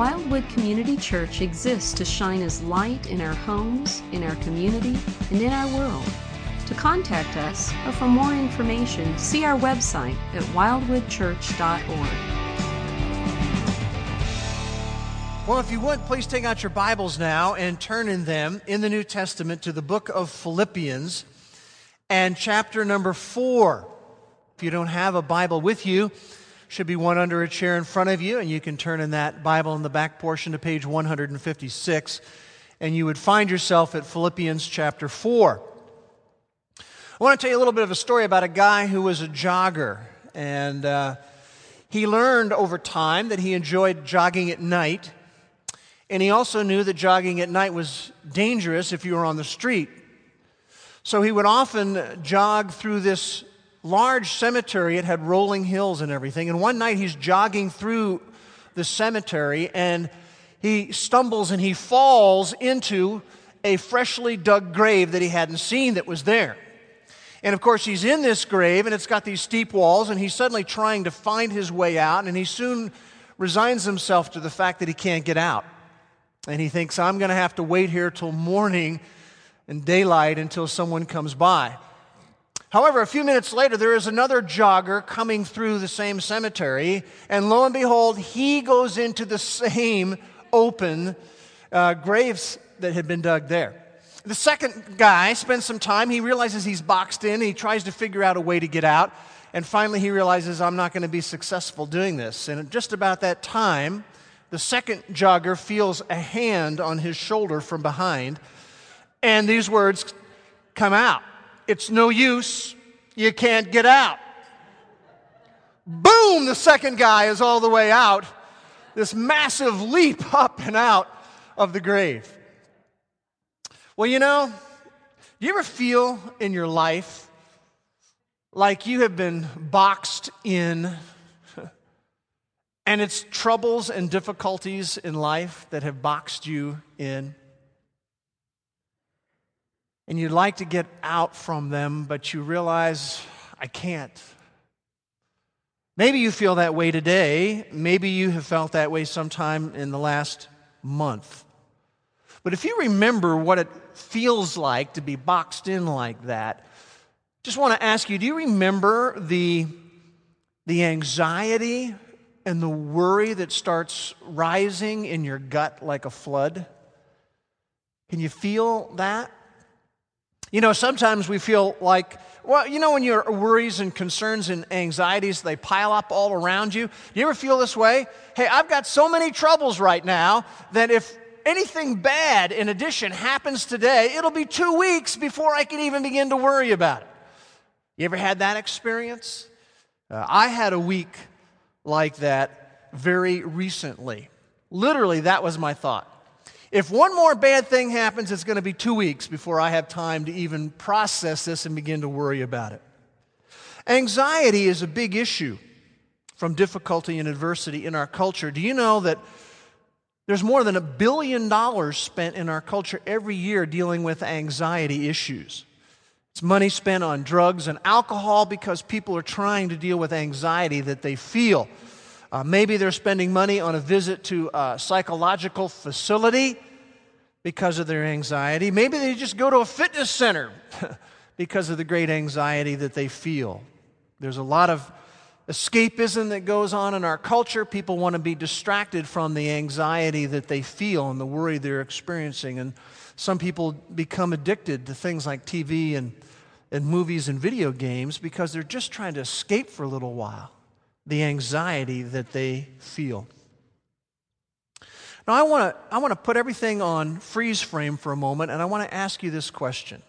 Wildwood Community Church exists to shine as light in our homes, in our community, and in our world. To contact us or for more information, see our website at wildwoodchurch.org. Well, if you would, please take out your Bibles now and turn in them in the New Testament to the book of Philippians and chapter number four. If you don't have a Bible with you, should be one under a chair in front of you, and you can turn in that Bible in the back portion to page 156, and you would find yourself at Philippians chapter 4. I want to tell you a little bit of a story about a guy who was a jogger, and uh, he learned over time that he enjoyed jogging at night, and he also knew that jogging at night was dangerous if you were on the street. So he would often jog through this large cemetery. It had rolling hills and everything. And one night he's jogging through the cemetery and he stumbles and he falls into a freshly dug grave that he hadn't seen that was there. And of course, he's in this grave and it's got these steep walls, and he's suddenly trying to find his way out, and he soon resigns himself to the fact that he can't get out. And he thinks, I'm going to have to wait here till morning and daylight until someone comes by. However, a few minutes later, there is another jogger coming through the same cemetery, and lo and behold, he goes into the same open uh, graves that had been dug there. The second guy spends some time. He realizes he's boxed in. He tries to figure out a way to get out. And finally, he realizes, I'm not going to be successful doing this. And just about that time, the second jogger feels a hand on his shoulder from behind. And these words come out it's no use. You can't get out. Boom, the second guy is all the way out. This massive leap up and out of the grave. Well, you know, do you ever feel in your life like you have been boxed in and it's troubles and difficulties in life that have boxed you in? And you'd like to get out from them, but you realize, I can't. Maybe you feel that way today. Maybe you have felt that way sometime in the last month. But if you remember what it feels like to be boxed in like that, just want to ask you do you remember the, the anxiety and the worry that starts rising in your gut like a flood? Can you feel that? You know, sometimes we feel like, well, you know, when your worries and concerns and anxieties, they pile up all around you. Do you ever feel this way? Hey, I've got so many troubles right now that if anything bad in addition happens today, it'll be two weeks before I can even begin to worry about it. You ever had that experience? Uh, I had a week like that very recently. Literally, that was my thought. If one more bad thing happens, it's going to be two weeks before I have time to even process this and begin to worry about it. Anxiety is a big issue from difficulty and adversity in our culture. Do you know that there's more than a billion dollars spent in our culture every year dealing with anxiety issues? It's money spent on drugs and alcohol because people are trying to deal with anxiety that they feel. Uh, maybe they're spending money on a visit to a psychological facility because of their anxiety. Maybe they just go to a fitness center because of the great anxiety that they feel. There's a lot of escapism that goes on in our culture. People want to be distracted from the anxiety that they feel and the worry they're experiencing. And some people become addicted to things like TV and, and movies and video games because they're just trying to escape for a little while the anxiety that they feel. Now, I want to I want to put everything on freeze frame for a moment, and I want to ask you this question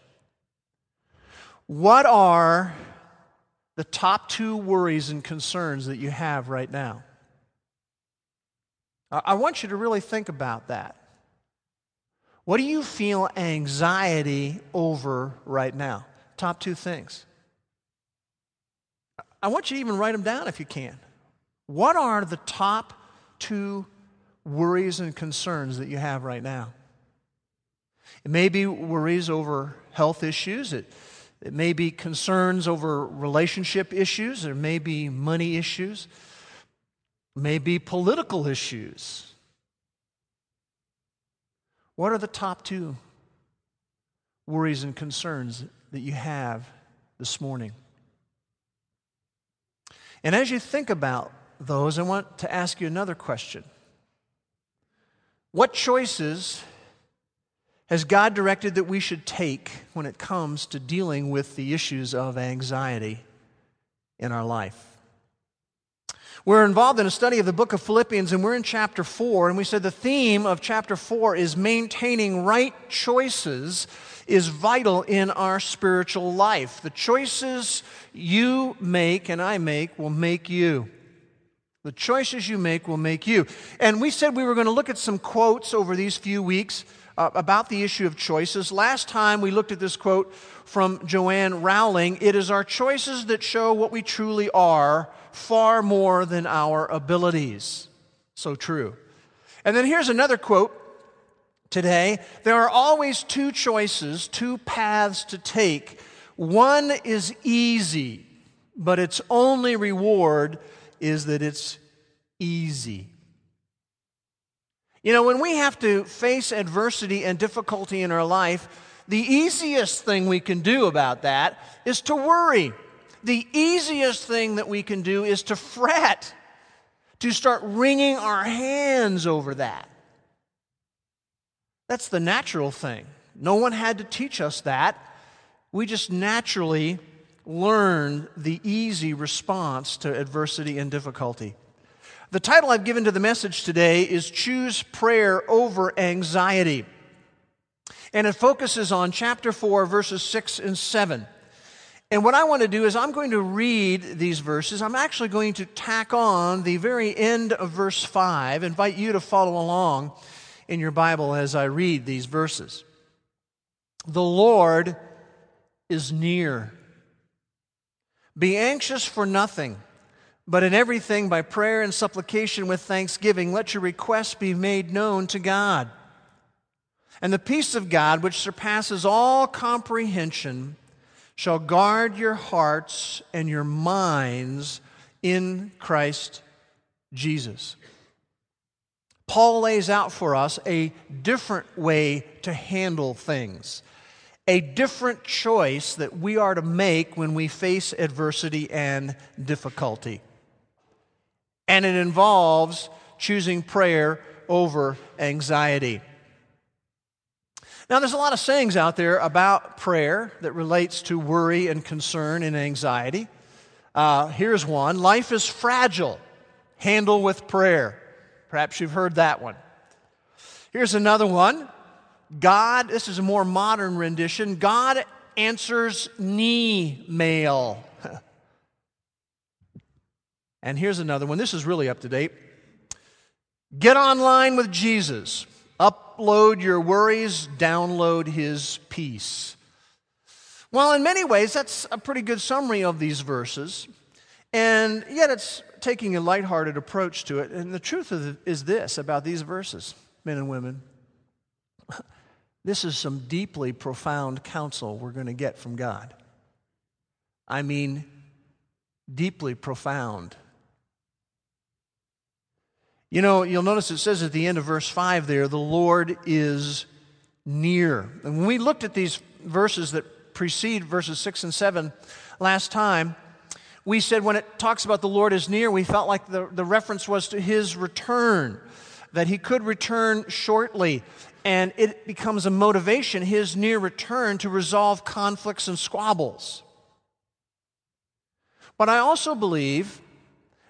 What are the top two worries and concerns that you have right now? I want you to really think about that. What do you feel anxiety over right now? Top two things. I want you to even write them down if you can. What are the top two worries and concerns that you have right now? It may be worries over health issues. It, it may be concerns over relationship issues. There may be money issues. May be political issues. What are the top two worries and concerns that you have this morning? And as you think about those, I want to ask you another question. What choices has God directed that we should take when it comes to dealing with the issues of anxiety in our life? We're involved in a study of the book of Philippians, and we're in chapter 4. And we said the theme of chapter 4 is maintaining right choices is vital in our spiritual life. The choices you make and I make will make you. The choices you make will make you. And we said we were going to look at some quotes over these few weeks uh, about the issue of choices. Last time we looked at this quote from Joanne Rowling It is our choices that show what we truly are far more than our abilities. So true. And then here's another quote today there are always two choices, two paths to take. One is easy, but its only reward is that it's easy. You know, when we have to face adversity and difficulty in our life, the easiest thing we can do about that is to worry. The easiest thing that we can do is to fret, to start wringing our hands over that. That's the natural thing. No one had to teach us that. We just naturally learned the easy response to adversity and difficulty. The title I've given to the message today is Choose Prayer Over Anxiety. And it focuses on chapter 4, verses 6 and 7. And what I want to do is I'm going to read these verses. I'm actually going to tack on the very end of verse 5, invite you to follow along in your Bible as I read these verses. The Lord is near. Be anxious for nothing but in everything, by prayer and supplication with thanksgiving, let your requests be made known to God. And the peace of God, which surpasses all comprehension, shall guard your hearts and your minds in Christ Jesus. Paul lays out for us a different way to handle things, a different choice that we are to make when we face adversity and difficulty and it involves choosing prayer over anxiety. Now, there's a lot of sayings out there about prayer that relates to worry and concern and anxiety. Uh, here's one Life is fragile, handle with prayer. Perhaps you've heard that one. Here's another one God, this is a more modern rendition God answers knee mail. And here's another one. This is really up to date. Get online with Jesus. Upload your worries, download his peace. Well, in many ways, that's a pretty good summary of these verses. And yet, it's taking a lighthearted approach to it. And the truth is this about these verses, men and women. This is some deeply profound counsel we're going to get from God. I mean, deeply profound. You know, you'll notice it says at the end of verse 5 there, the Lord is near. And when we looked at these verses that precede verses 6 and 7 last time, we said when it talks about the Lord is near, we felt like the, the reference was to his return, that he could return shortly. And it becomes a motivation, his near return, to resolve conflicts and squabbles. But I also believe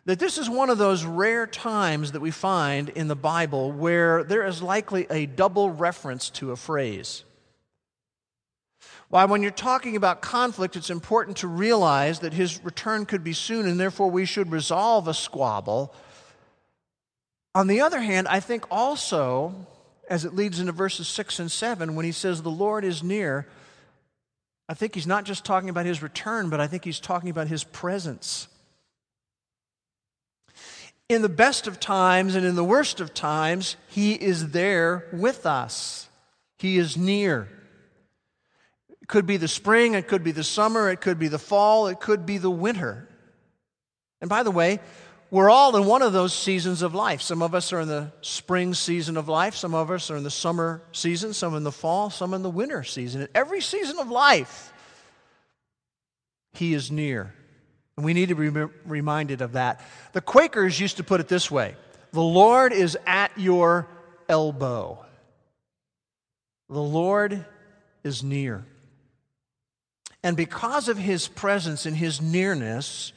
that this is one of those rare times that we find in the Bible where there is likely a double reference to a phrase. Why, when you're talking about conflict, it's important to realize that his return could be soon and therefore we should resolve a squabble. On the other hand, I think also, as it leads into verses 6 and 7, when he says, The Lord is near, I think he's not just talking about his return, but I think he's talking about his presence in the best of times and in the worst of times, He is there with us. He is near. It could be the spring, it could be the summer, it could be the fall, it could be the winter. And by the way, We're all in one of those seasons of life. Some of us are in the spring season of life, some of us are in the summer season, some in the fall, some in the winter season. In every season of life, He is near. And we need to be reminded of that. The Quakers used to put it this way The Lord is at your elbow. The Lord is near. And because of his presence and his nearness,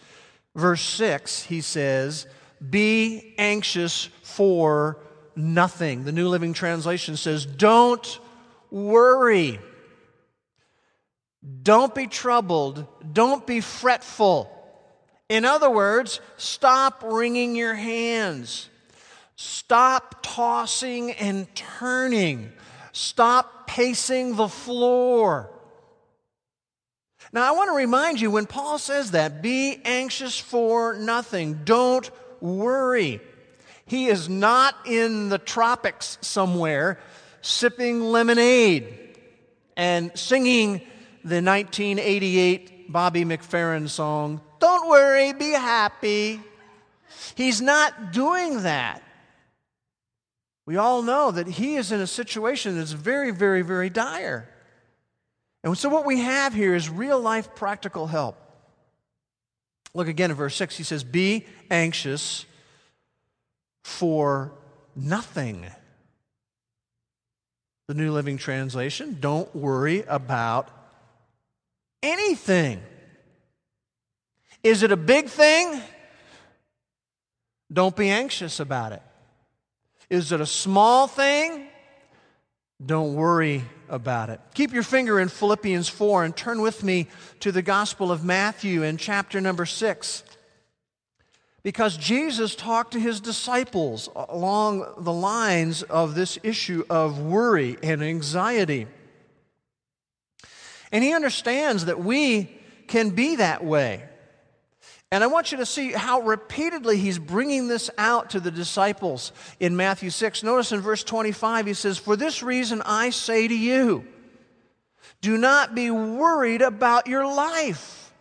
verse 6, he says, Be anxious for nothing. The New Living Translation says, Don't worry. Don't be troubled. Don't be fretful. In other words, stop wringing your hands. Stop tossing and turning. Stop pacing the floor. Now, I want to remind you when Paul says that, be anxious for nothing. Don't worry. He is not in the tropics somewhere sipping lemonade and singing the 1988 Bobby McFerrin song, Don't worry, be happy. He's not doing that. We all know that he is in a situation that's very, very, very dire. And so, what we have here is real life practical help. Look again at verse 6. He says, Be anxious for nothing. The New Living Translation, don't worry about anything. Is it a big thing? Don't be anxious about it. Is it a small thing? Don't worry about it. Keep your finger in Philippians 4 and turn with me to the Gospel of Matthew in chapter number 6. Because Jesus talked to his disciples along the lines of this issue of worry and anxiety. And he understands that we can be that way. And I want you to see how repeatedly he's bringing this out to the disciples in Matthew 6. Notice in verse 25, he says, For this reason I say to you, do not be worried about your life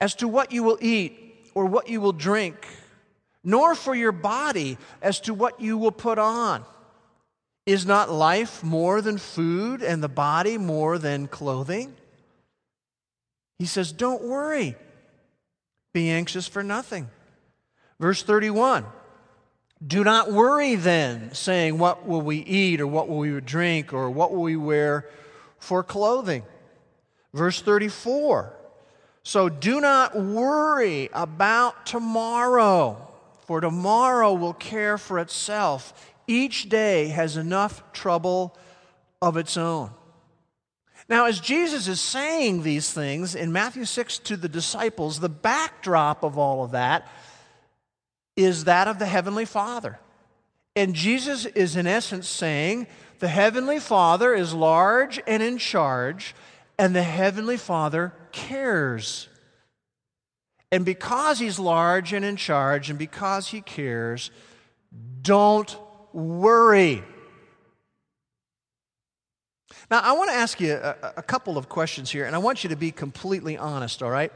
as to what you will eat or what you will drink, nor for your body as to what you will put on. Is not life more than food and the body more than clothing? He says, Don't worry. Be anxious for nothing. Verse 31 Do not worry then, saying, What will we eat, or what will we drink, or what will we wear for clothing? Verse 34 So do not worry about tomorrow, for tomorrow will care for itself. Each day has enough trouble of its own. Now, as Jesus is saying these things in Matthew 6 to the disciples, the backdrop of all of that is that of the Heavenly Father. And Jesus is, in essence, saying the Heavenly Father is large and in charge, and the Heavenly Father cares. And because He's large and in charge, and because He cares, don't worry. Now, I want to ask you a, a, couple of questions here, and I want you to be completely honest, all right?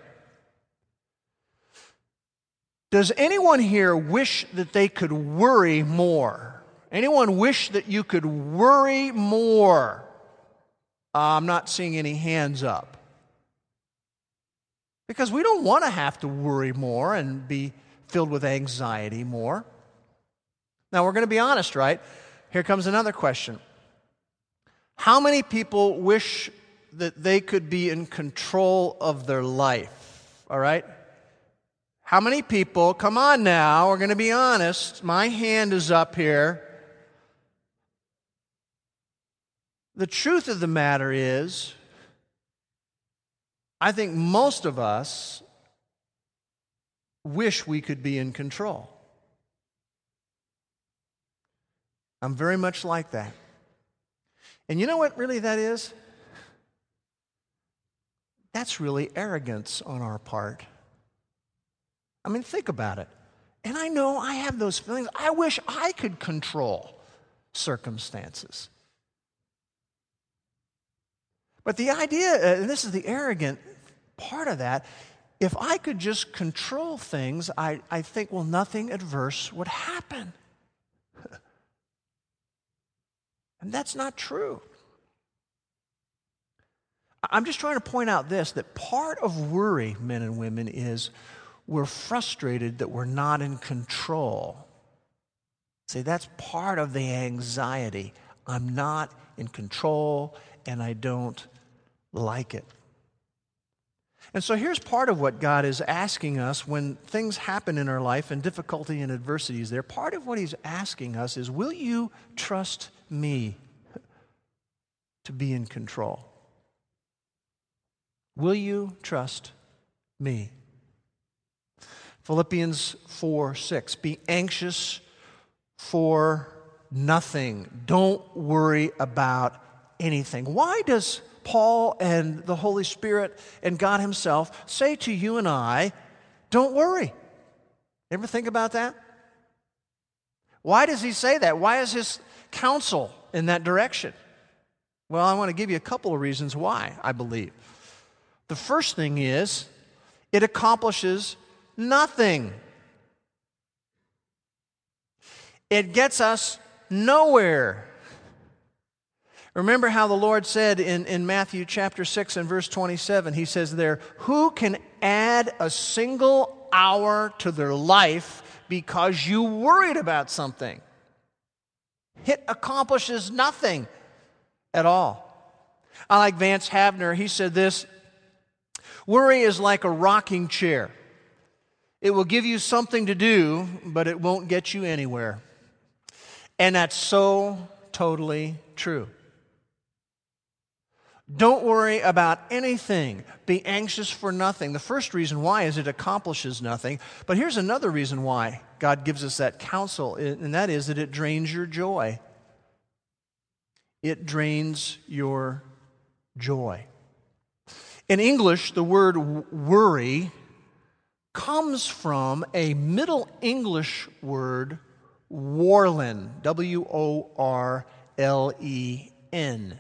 Does anyone here wish that they could worry more? Anyone wish that you could worry more? Uh, I'm not seeing any hands up. Because we don't want to have to worry more and be filled with anxiety more. Now, we're going to be honest, right? Here comes another question how many people wish that they could be in control of their life? All right? How many people, come on now, we're going to be honest. My hand is up here. The truth of the matter is, I think most of us wish we could be in control. I'm very much like that. And you know what really that is? That's really arrogance on our part. I mean, think about it. And I know I have those feelings. I wish I could control circumstances. But the idea, uh, and this is the arrogant part of that, if I could just control things, I, I think, well, nothing adverse would happen. And that's not true. I'm just trying to point out this that part of worry, men and women, is we're frustrated that we're not in control. See, that's part of the anxiety. I'm not in control and I don't like it. And so here's part of what God is asking us when things happen in our life and difficulty and adversity is there. Part of what He's asking us is Will you trust me to be in control? Will you trust me? Philippians 4 6. Be anxious for nothing. Don't worry about anything. Why does Paul and the Holy Spirit and God Himself say to you and I, don't worry. Ever think about that? Why does He say that? Why is His counsel in that direction? Well, I want to give you a couple of reasons why, I believe. The first thing is it accomplishes nothing. It gets us nowhere. Remember how the Lord said in, in Matthew chapter 6 and verse 27, He says there, Who can add a single hour to their life because you worried about something? It accomplishes nothing at all. I like Vance Havner. He said this Worry is like a rocking chair. It will give you something to do, but it won't get you anywhere. And that's so totally true. Don't worry about anything. Be anxious for nothing. The first reason why is it accomplishes nothing. But here's another reason why God gives us that counsel, and that is that it drains your joy. It drains your joy. In English, the word worry comes from a Middle English word, worlen, W O R L E N.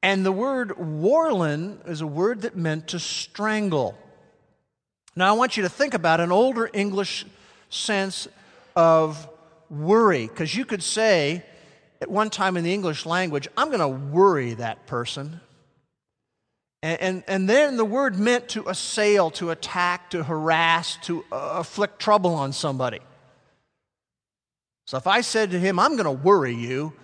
And the word worlen is a word that meant to strangle. Now, I want you to think about an older English sense of worry, because you could say at one time in the English language, I'm going to worry that person. And, and, and, then the word meant to assail, to attack, to harass, to uh, afflict trouble on somebody. So if I said to him, I'm going to worry you,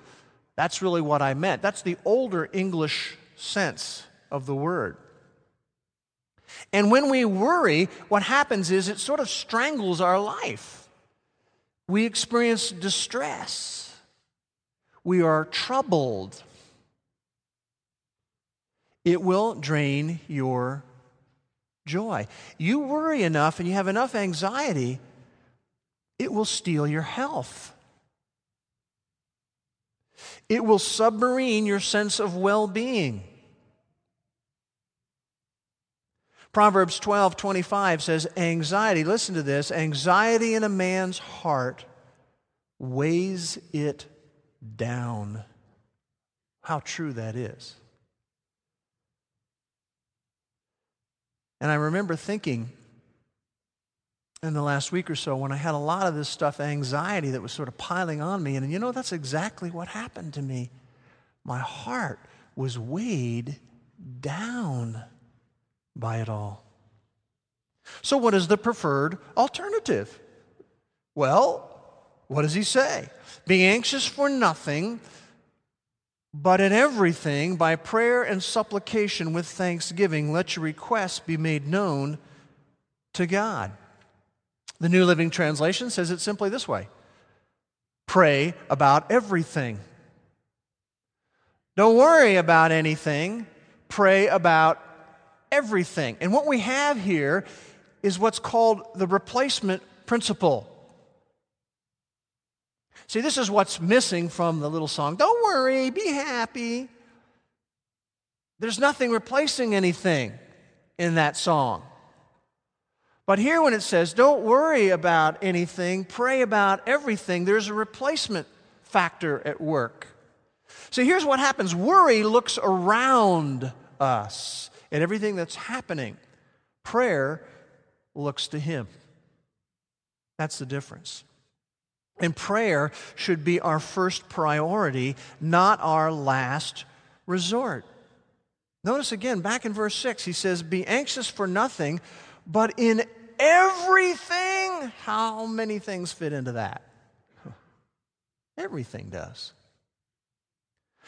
that's really what I meant. That's the older English sense of the word. And when we worry, what happens is it sort of strangles our life. We experience distress. We are troubled. It will drain your joy. You worry enough and you have enough anxiety, it will steal your health. It will submarine your sense of well being. Proverbs 12 25 says, Anxiety, listen to this, anxiety in a man's heart weighs it down. How true that is. And I remember thinking, in the last week or so when I had a lot of this stuff, anxiety that was sort of piling on me. And you know, that's exactly what happened to me. My heart was weighed down by it all. So, what is the preferred alternative? Well, what does he say? Be anxious for nothing, but in everything, by prayer and supplication with thanksgiving, let your requests be made known to God. The New Living Translation says it simply this way pray about everything. Don't worry about anything, pray about everything. And what we have here is what's called the replacement principle. See, this is what's missing from the little song. Don't worry, be happy. There's nothing replacing anything in that song. But here, when it says, don't worry about anything, pray about everything, there's a replacement factor at work. So here's what happens worry looks around us at everything that's happening. Prayer looks to Him. That's the difference. And prayer should be our first priority, not our last resort. Notice again, back in verse 6, he says, Be anxious for nothing, but in everything. How many things fit into that? Everything does.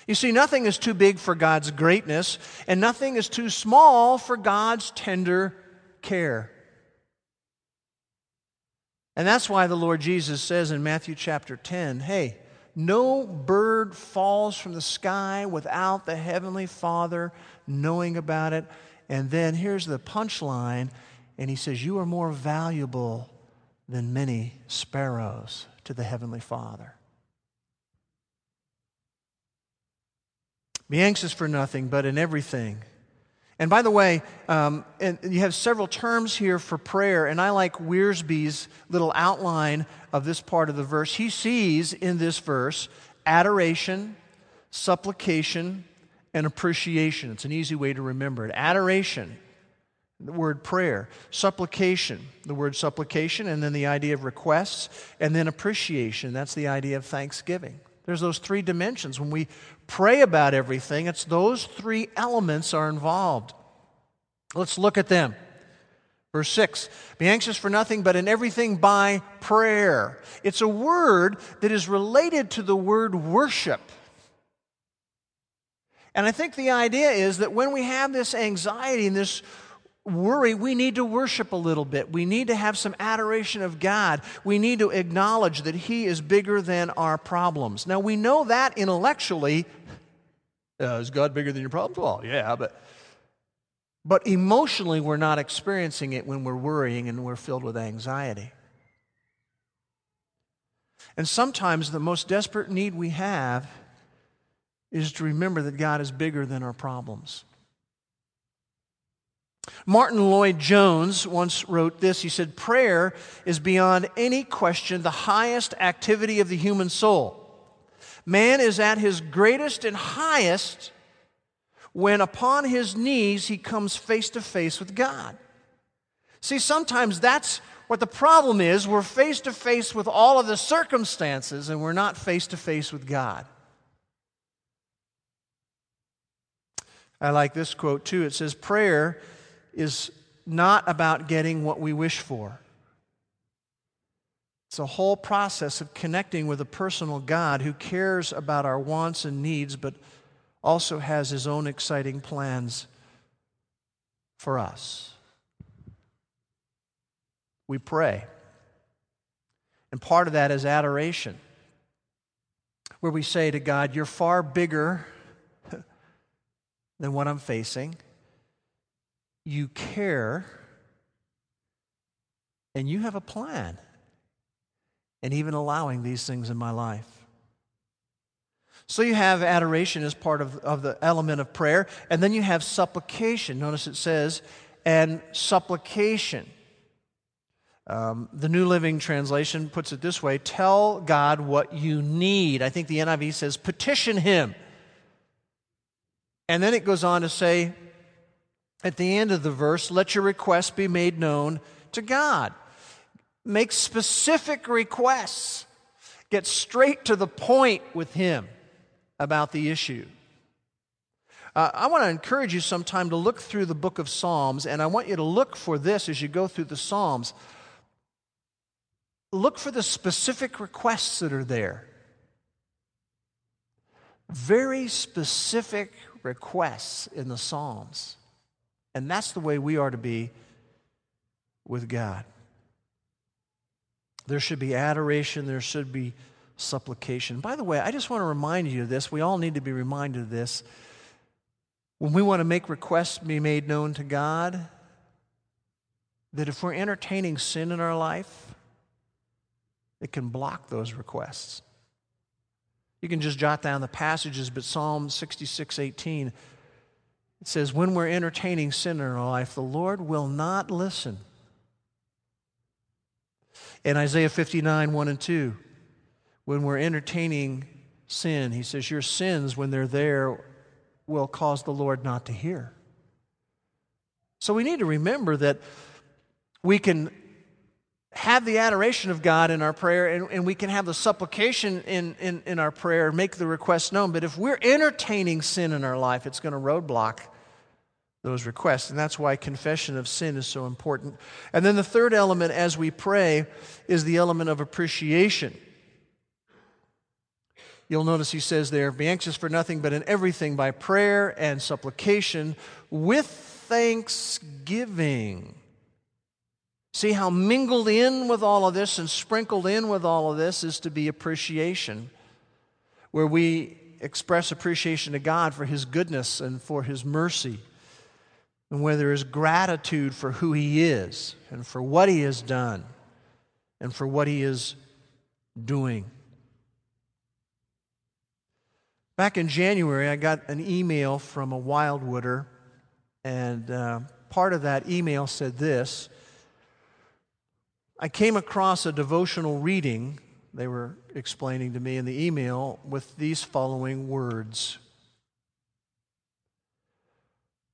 You see, nothing is too big for God's greatness, and nothing is too small for God's tender care. And that's why the Lord Jesus says in Matthew chapter 10 hey, no bird falls from the sky without the Heavenly Father knowing about it. And then here's the punchline, and he says, You are more valuable than many sparrows to the Heavenly Father. Be anxious for nothing, but in everything. And by the way, um, and you have several terms here for prayer, and I like Wiersbe's little outline of this part of the verse. He sees in this verse adoration, supplication, and appreciation. It's an easy way to remember it. Adoration, the word prayer, supplication, the word supplication, and then the idea of requests, and then appreciation. That's the idea of thanksgiving. There's those three dimensions. When we pray about everything, it's those three elements are involved. Let's look at them. Verse 6 Be anxious for nothing, but in everything by prayer. It's a word that is related to the word worship. And I think the idea is that when we have this anxiety and this worry, we need to worship a little bit. We need to have some adoration of God. We need to acknowledge that He is bigger than our problems. Now, we know that intellectually. Uh, is God bigger than your problems? Well, yeah, but. But emotionally, we're not experiencing it when we're worrying and we're filled with anxiety. And sometimes the most desperate need we have is to remember that God is bigger than our problems. Martyn Lloyd-Jones once wrote this. He said, Prayer is beyond any question the highest activity of the human soul. Man is at his greatest and highest when upon his knees he comes face to face with God. See, sometimes that's what the problem is. We're face to face with all of the circumstances and we're not face to face with God. I like this quote too. It says, Prayer is not about getting what we wish for. It's a whole process of connecting with a personal God who cares about our wants and needs, but also has his own exciting plans for us. We pray. And part of that is adoration, where we say to God, You're far bigger than what I'm facing you care, and you have a plan, and even allowing these things in my life. So you have adoration as part of, of the element of prayer, and then you have supplication. Notice it says, and supplication. Um, the New Living Translation puts it this way tell God what you need. I think the NIV says petition Him. And then it goes on to say, at the end of the verse, let your requests be made known to God. Make specific requests. Get straight to the point with Him about the issue. Uh, I want to encourage you sometime to look through the book of Psalms, and I want you to look for this as you go through the Psalms. Look for the specific requests that are there. Very specific requests in the Psalms. And that's the way we are to be with God. There should be adoration, there should be supplication. By the way, I just want to remind you of this. We all need to be reminded of this. When we want to make requests be made known to God, that if we're entertaining sin in our life, it can block those requests. You can just jot down the passages, but Psalm 66 18 it says, when we're entertaining sin in our life, the Lord will not listen. In Isaiah 59, 1 and 2, when we're entertaining sin, he says, Your sins, when they're there, will cause the Lord not to hear. So we need to remember that we can have the adoration of God in our prayer and, and we can have the supplication in, in, in our prayer, make the request known. But if we're entertaining sin in our life, it's going to roadblock those requests. And that's why confession of sin is so important. And then the third element as we pray is the element of appreciation. You'll notice he says there, be anxious for nothing, but in everything by prayer and supplication with thanksgiving. See how mingled in with all of this and sprinkled in with all of this is to be appreciation, where we express appreciation to God for his goodness and for his mercy and where there is gratitude for who He is and for what He has done and for what He is doing. Back in January, I got an email from a wildwooder, and uh, part of that email said this I came across a devotional reading, they were explaining to me in the email, with these following words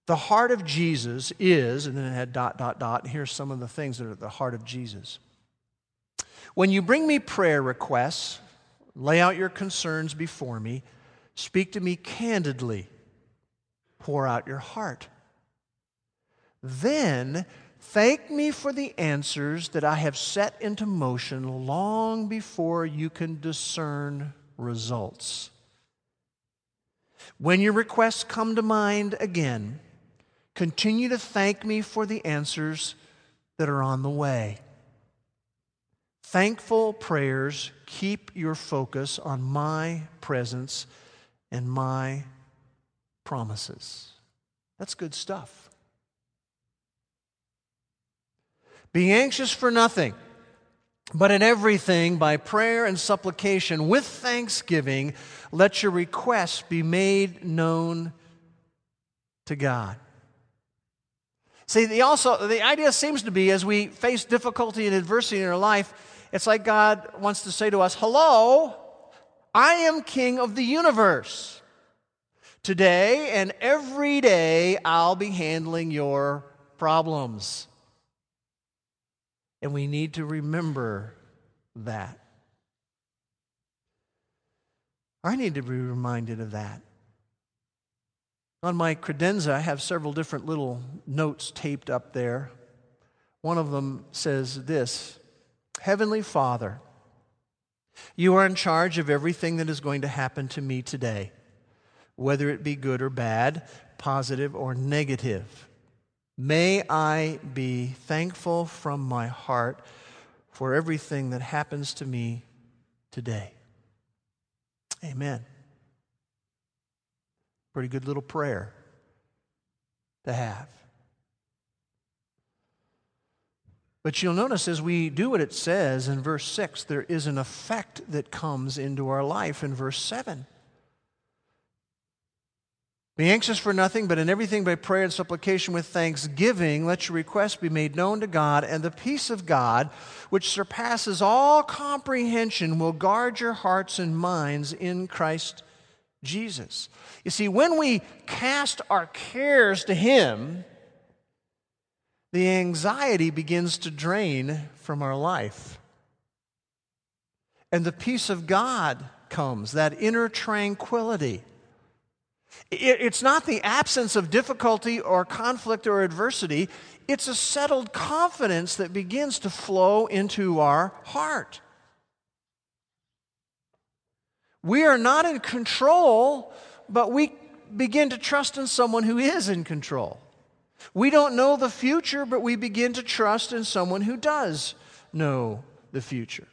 the heart of Jesus is, and then it had dot, dot, dot, here's some of the things that are at the heart of Jesus. When you bring me prayer requests, lay out your concerns before me, speak to me candidly, pour out your heart. Then thank me for the answers that I have set into motion long before you can discern results. When your requests come to mind again, Continue to thank me for the answers that are on the way. Thankful prayers keep your focus on my presence and my promises. That's good stuff. Be anxious for nothing, but in everything, by prayer and supplication, with thanksgiving, let your requests be made known to God. See, the also the idea seems to be as we face difficulty and adversity in our life, it's like God wants to say to us, "Hello, I am king of the universe. Today and every day I'll be handling your problems." And we need to remember that. I need to be reminded of that. On my credenza, I have several different little notes taped up there. One of them says this Heavenly Father, you are in charge of everything that is going to happen to me today, whether it be good or bad, positive or negative. May I be thankful from my heart for everything that happens to me today. Amen. Pretty good little prayer to have. But you'll notice as we do what it says in verse 6, there is an effect that comes into our life in verse 7. Be anxious for nothing, but in everything by prayer and supplication with thanksgiving, let your requests be made known to God, and the peace of God, which surpasses all comprehension, will guard your hearts and minds in Christ Jesus. You see, when we cast our cares to Him, the anxiety begins to drain from our life. And the peace of God comes, that inner tranquility. It's not the absence of difficulty or conflict or adversity, it's a settled confidence that begins to flow into our heart. We are not in control, but we begin to trust in someone who is in control. We don't know the future, but we begin to trust in someone who does know the future.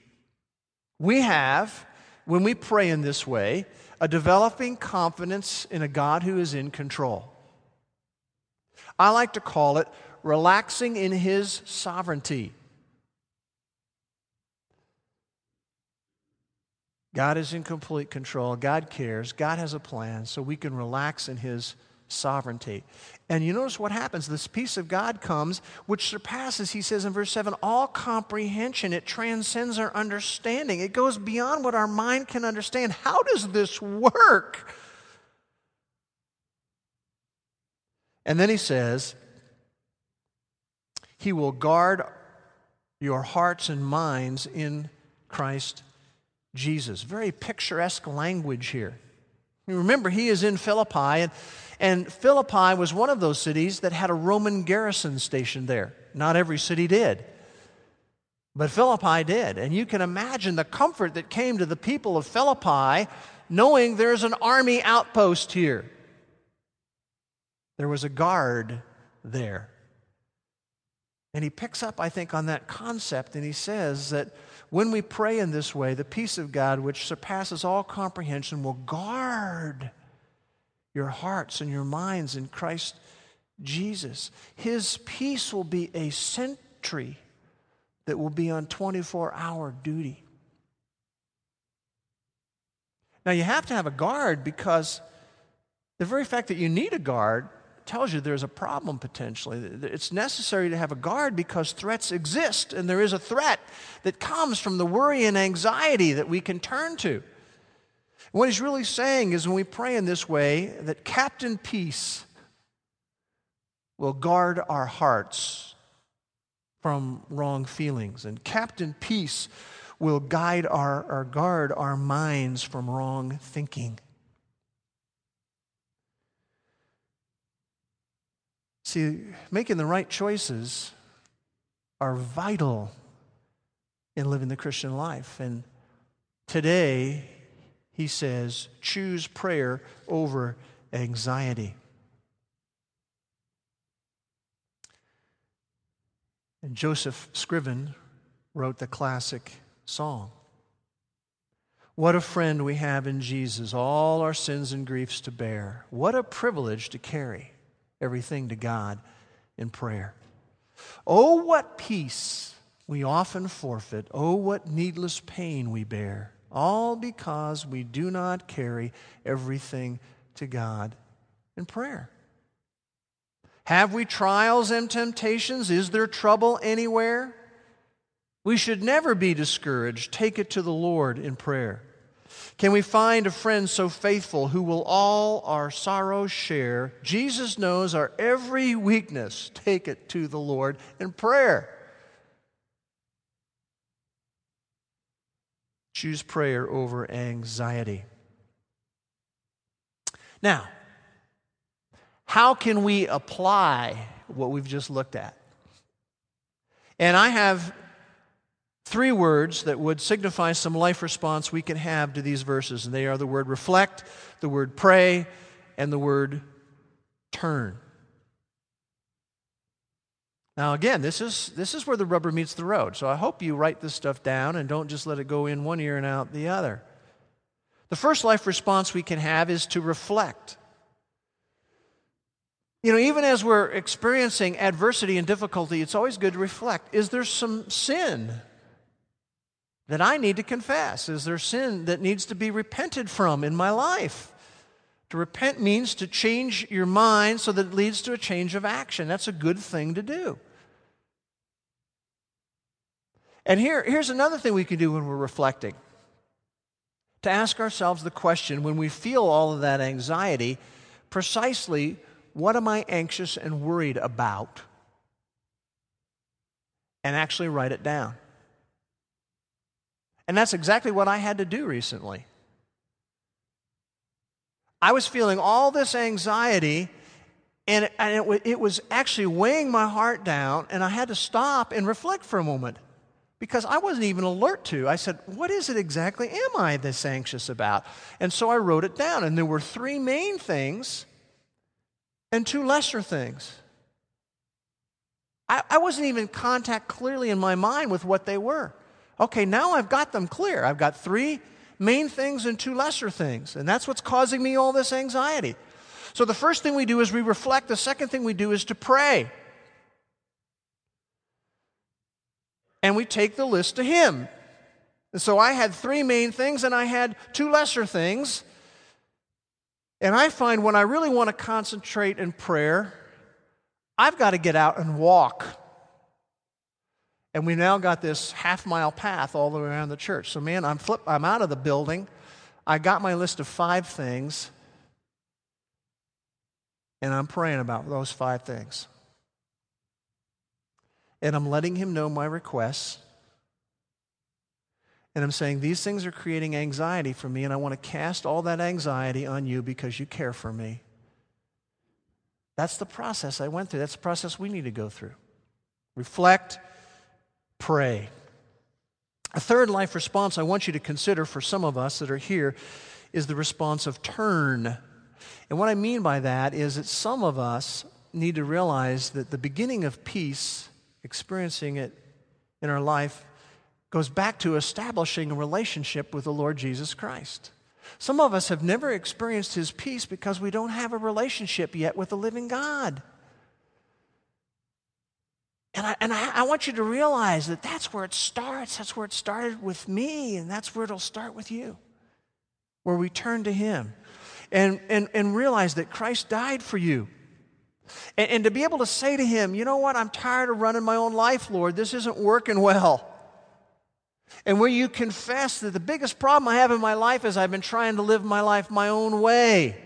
We have, when we pray in this way, a developing confidence in a God who is in control. I like to call it relaxing in his sovereignty. God is in complete control. God cares. God has a plan, so we can relax in His sovereignty. And you notice what happens. This peace of God comes, which surpasses, he says in verse 7, all comprehension. It transcends our understanding, it goes beyond what our mind can understand. How does this work? And then he says, He will guard your hearts and minds in Christ Jesus. Very picturesque language here. Remember, he is in Philippi, and, and Philippi was one of those cities that had a Roman garrison stationed there. Not every city did. But Philippi did. And you can imagine the comfort that came to the people of Philippi knowing there's an army outpost here. There was a guard there. And he picks up, I think, on that concept, and he says that when we pray in this way, the peace of God, which surpasses all comprehension, will guard your hearts and your minds in Christ Jesus. His peace will be a sentry that will be on 24 hour duty. Now, you have to have a guard because the very fact that you need a guard tells you there's a problem potentially. It's necessary to have a guard because threats exist, and there is a threat that comes from the worry and anxiety that we can turn to. What he's really saying is when we pray in this way, that Captain Peace will guard our hearts from wrong feelings, and Captain Peace will guide our, or guard our minds from wrong thinking. See, making the right choices are vital in living the Christian life. And today, he says, choose prayer over anxiety. And Joseph Scriven wrote the classic song. What a friend we have in Jesus, all our sins and griefs to bear. What a privilege to carry everything to God in prayer. Oh, what peace we often forfeit. Oh, what needless pain we bear. All because we do not carry everything to God in prayer. Have we trials and temptations? Is there trouble anywhere? We should never be discouraged. Take it to the Lord in prayer. Can we find a friend so faithful who will all our sorrows share? Jesus knows our every weakness. Take it to the Lord in prayer. Choose prayer over anxiety. Now, how can we apply what we've just looked at? And I have three words that would signify some life response we can have to these verses, and they are the word reflect, the word pray, and the word turn. Now, again, this is, this is where the rubber meets the road. So I hope you write this stuff down and don't just let it go in one ear and out the other. The first life response we can have is to reflect. You know, even as we're experiencing adversity and difficulty, it's always good to reflect. Is there some sin that I need to confess? Is there sin that needs to be repented from in my life? To repent means to change your mind so that it leads to a change of action. That's a good thing to do. And here, here's another thing we can do when we're reflecting to ask ourselves the question when we feel all of that anxiety, precisely what am I anxious and worried about? And actually write it down. And that's exactly what I had to do recently. I was feeling all this anxiety, and, it, it was actually weighing my heart down, and I had to stop and reflect for a moment because I wasn't even alert to. I said, What is it exactly am I this anxious about? And so I wrote it down, and there were three main things and two lesser things. I, I wasn't even in contact clearly in my mind with what they were. Okay, now I've got them clear. I've got three main things and two lesser things. And that's what's causing me all this anxiety. So the first thing we do is we reflect. The second thing we do is to pray. And we take the list to Him. And so I had three main things and I had two lesser things. And I find when I really want to concentrate in prayer, I've got to get out and walk. And we now got this half mile path all the way around the church. So, man, I'm, flip, I'm out of the building. I got my list of five things, and I'm praying about those five things. And I'm letting Him know my requests. And I'm saying, These things are creating anxiety for me, and I want to cast all that anxiety on you because you care for me. That's the process I went through. That's the process we need to go through. Reflect, pray. A third life response I want you to consider for some of us that are here is the response of turn. And what I mean by that is that some of us need to realize that the beginning of peace, experiencing it in our life, goes back to establishing a relationship with the Lord Jesus Christ. Some of us have never experienced His peace because we don't have a relationship yet with the living God. And, I, and I, I, want you to realize that that's where it starts. That's where it started with me, and that's where it'll start with you, where we turn to Him and, and, and realize that Christ died for you. And, and to be able to say to Him, you know what, I'm tired of running my own life, Lord. This isn't working well. And where you confess that the biggest problem I have in my life is I've been trying to live my life my own way.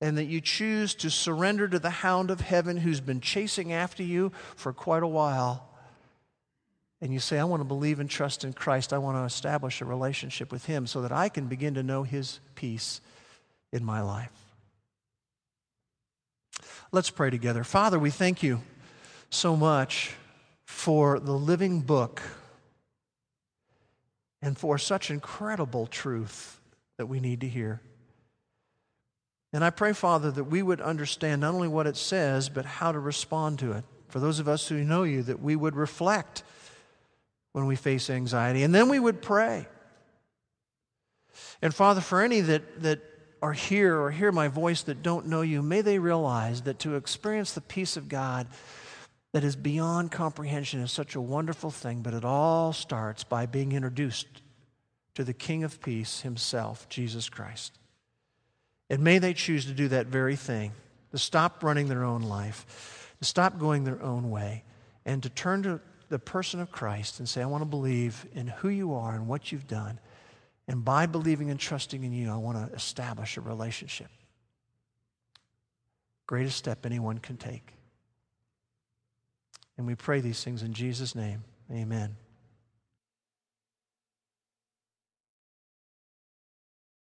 And that you choose to surrender to the hound of heaven who's been chasing after you for quite a while. And you say, I want to believe and trust in Christ. I want to establish a relationship with Him so that I can begin to know His peace in my life. Let's pray together. Father, we thank you so much for the living book and for such incredible truth that we need to hear. And I pray, Father, that we would understand not only what it says, but how to respond to it. For those of us who know you, that we would reflect when we face anxiety, and then we would pray. And Father, for any that, that are here or hear my voice that don't know you, may they realize that to experience the peace of God, that is beyond comprehension is such a wonderful thing, but it all starts by being introduced to the King of Peace himself, Jesus Christ. And may they choose to do that very thing, to stop running their own life, to stop going their own way, and to turn to the person of Christ and say, I want to believe in who you are and what you've done. And by believing and trusting in you, I want to establish a relationship. Greatest step anyone can take. And we pray these things in Jesus' name. Amen.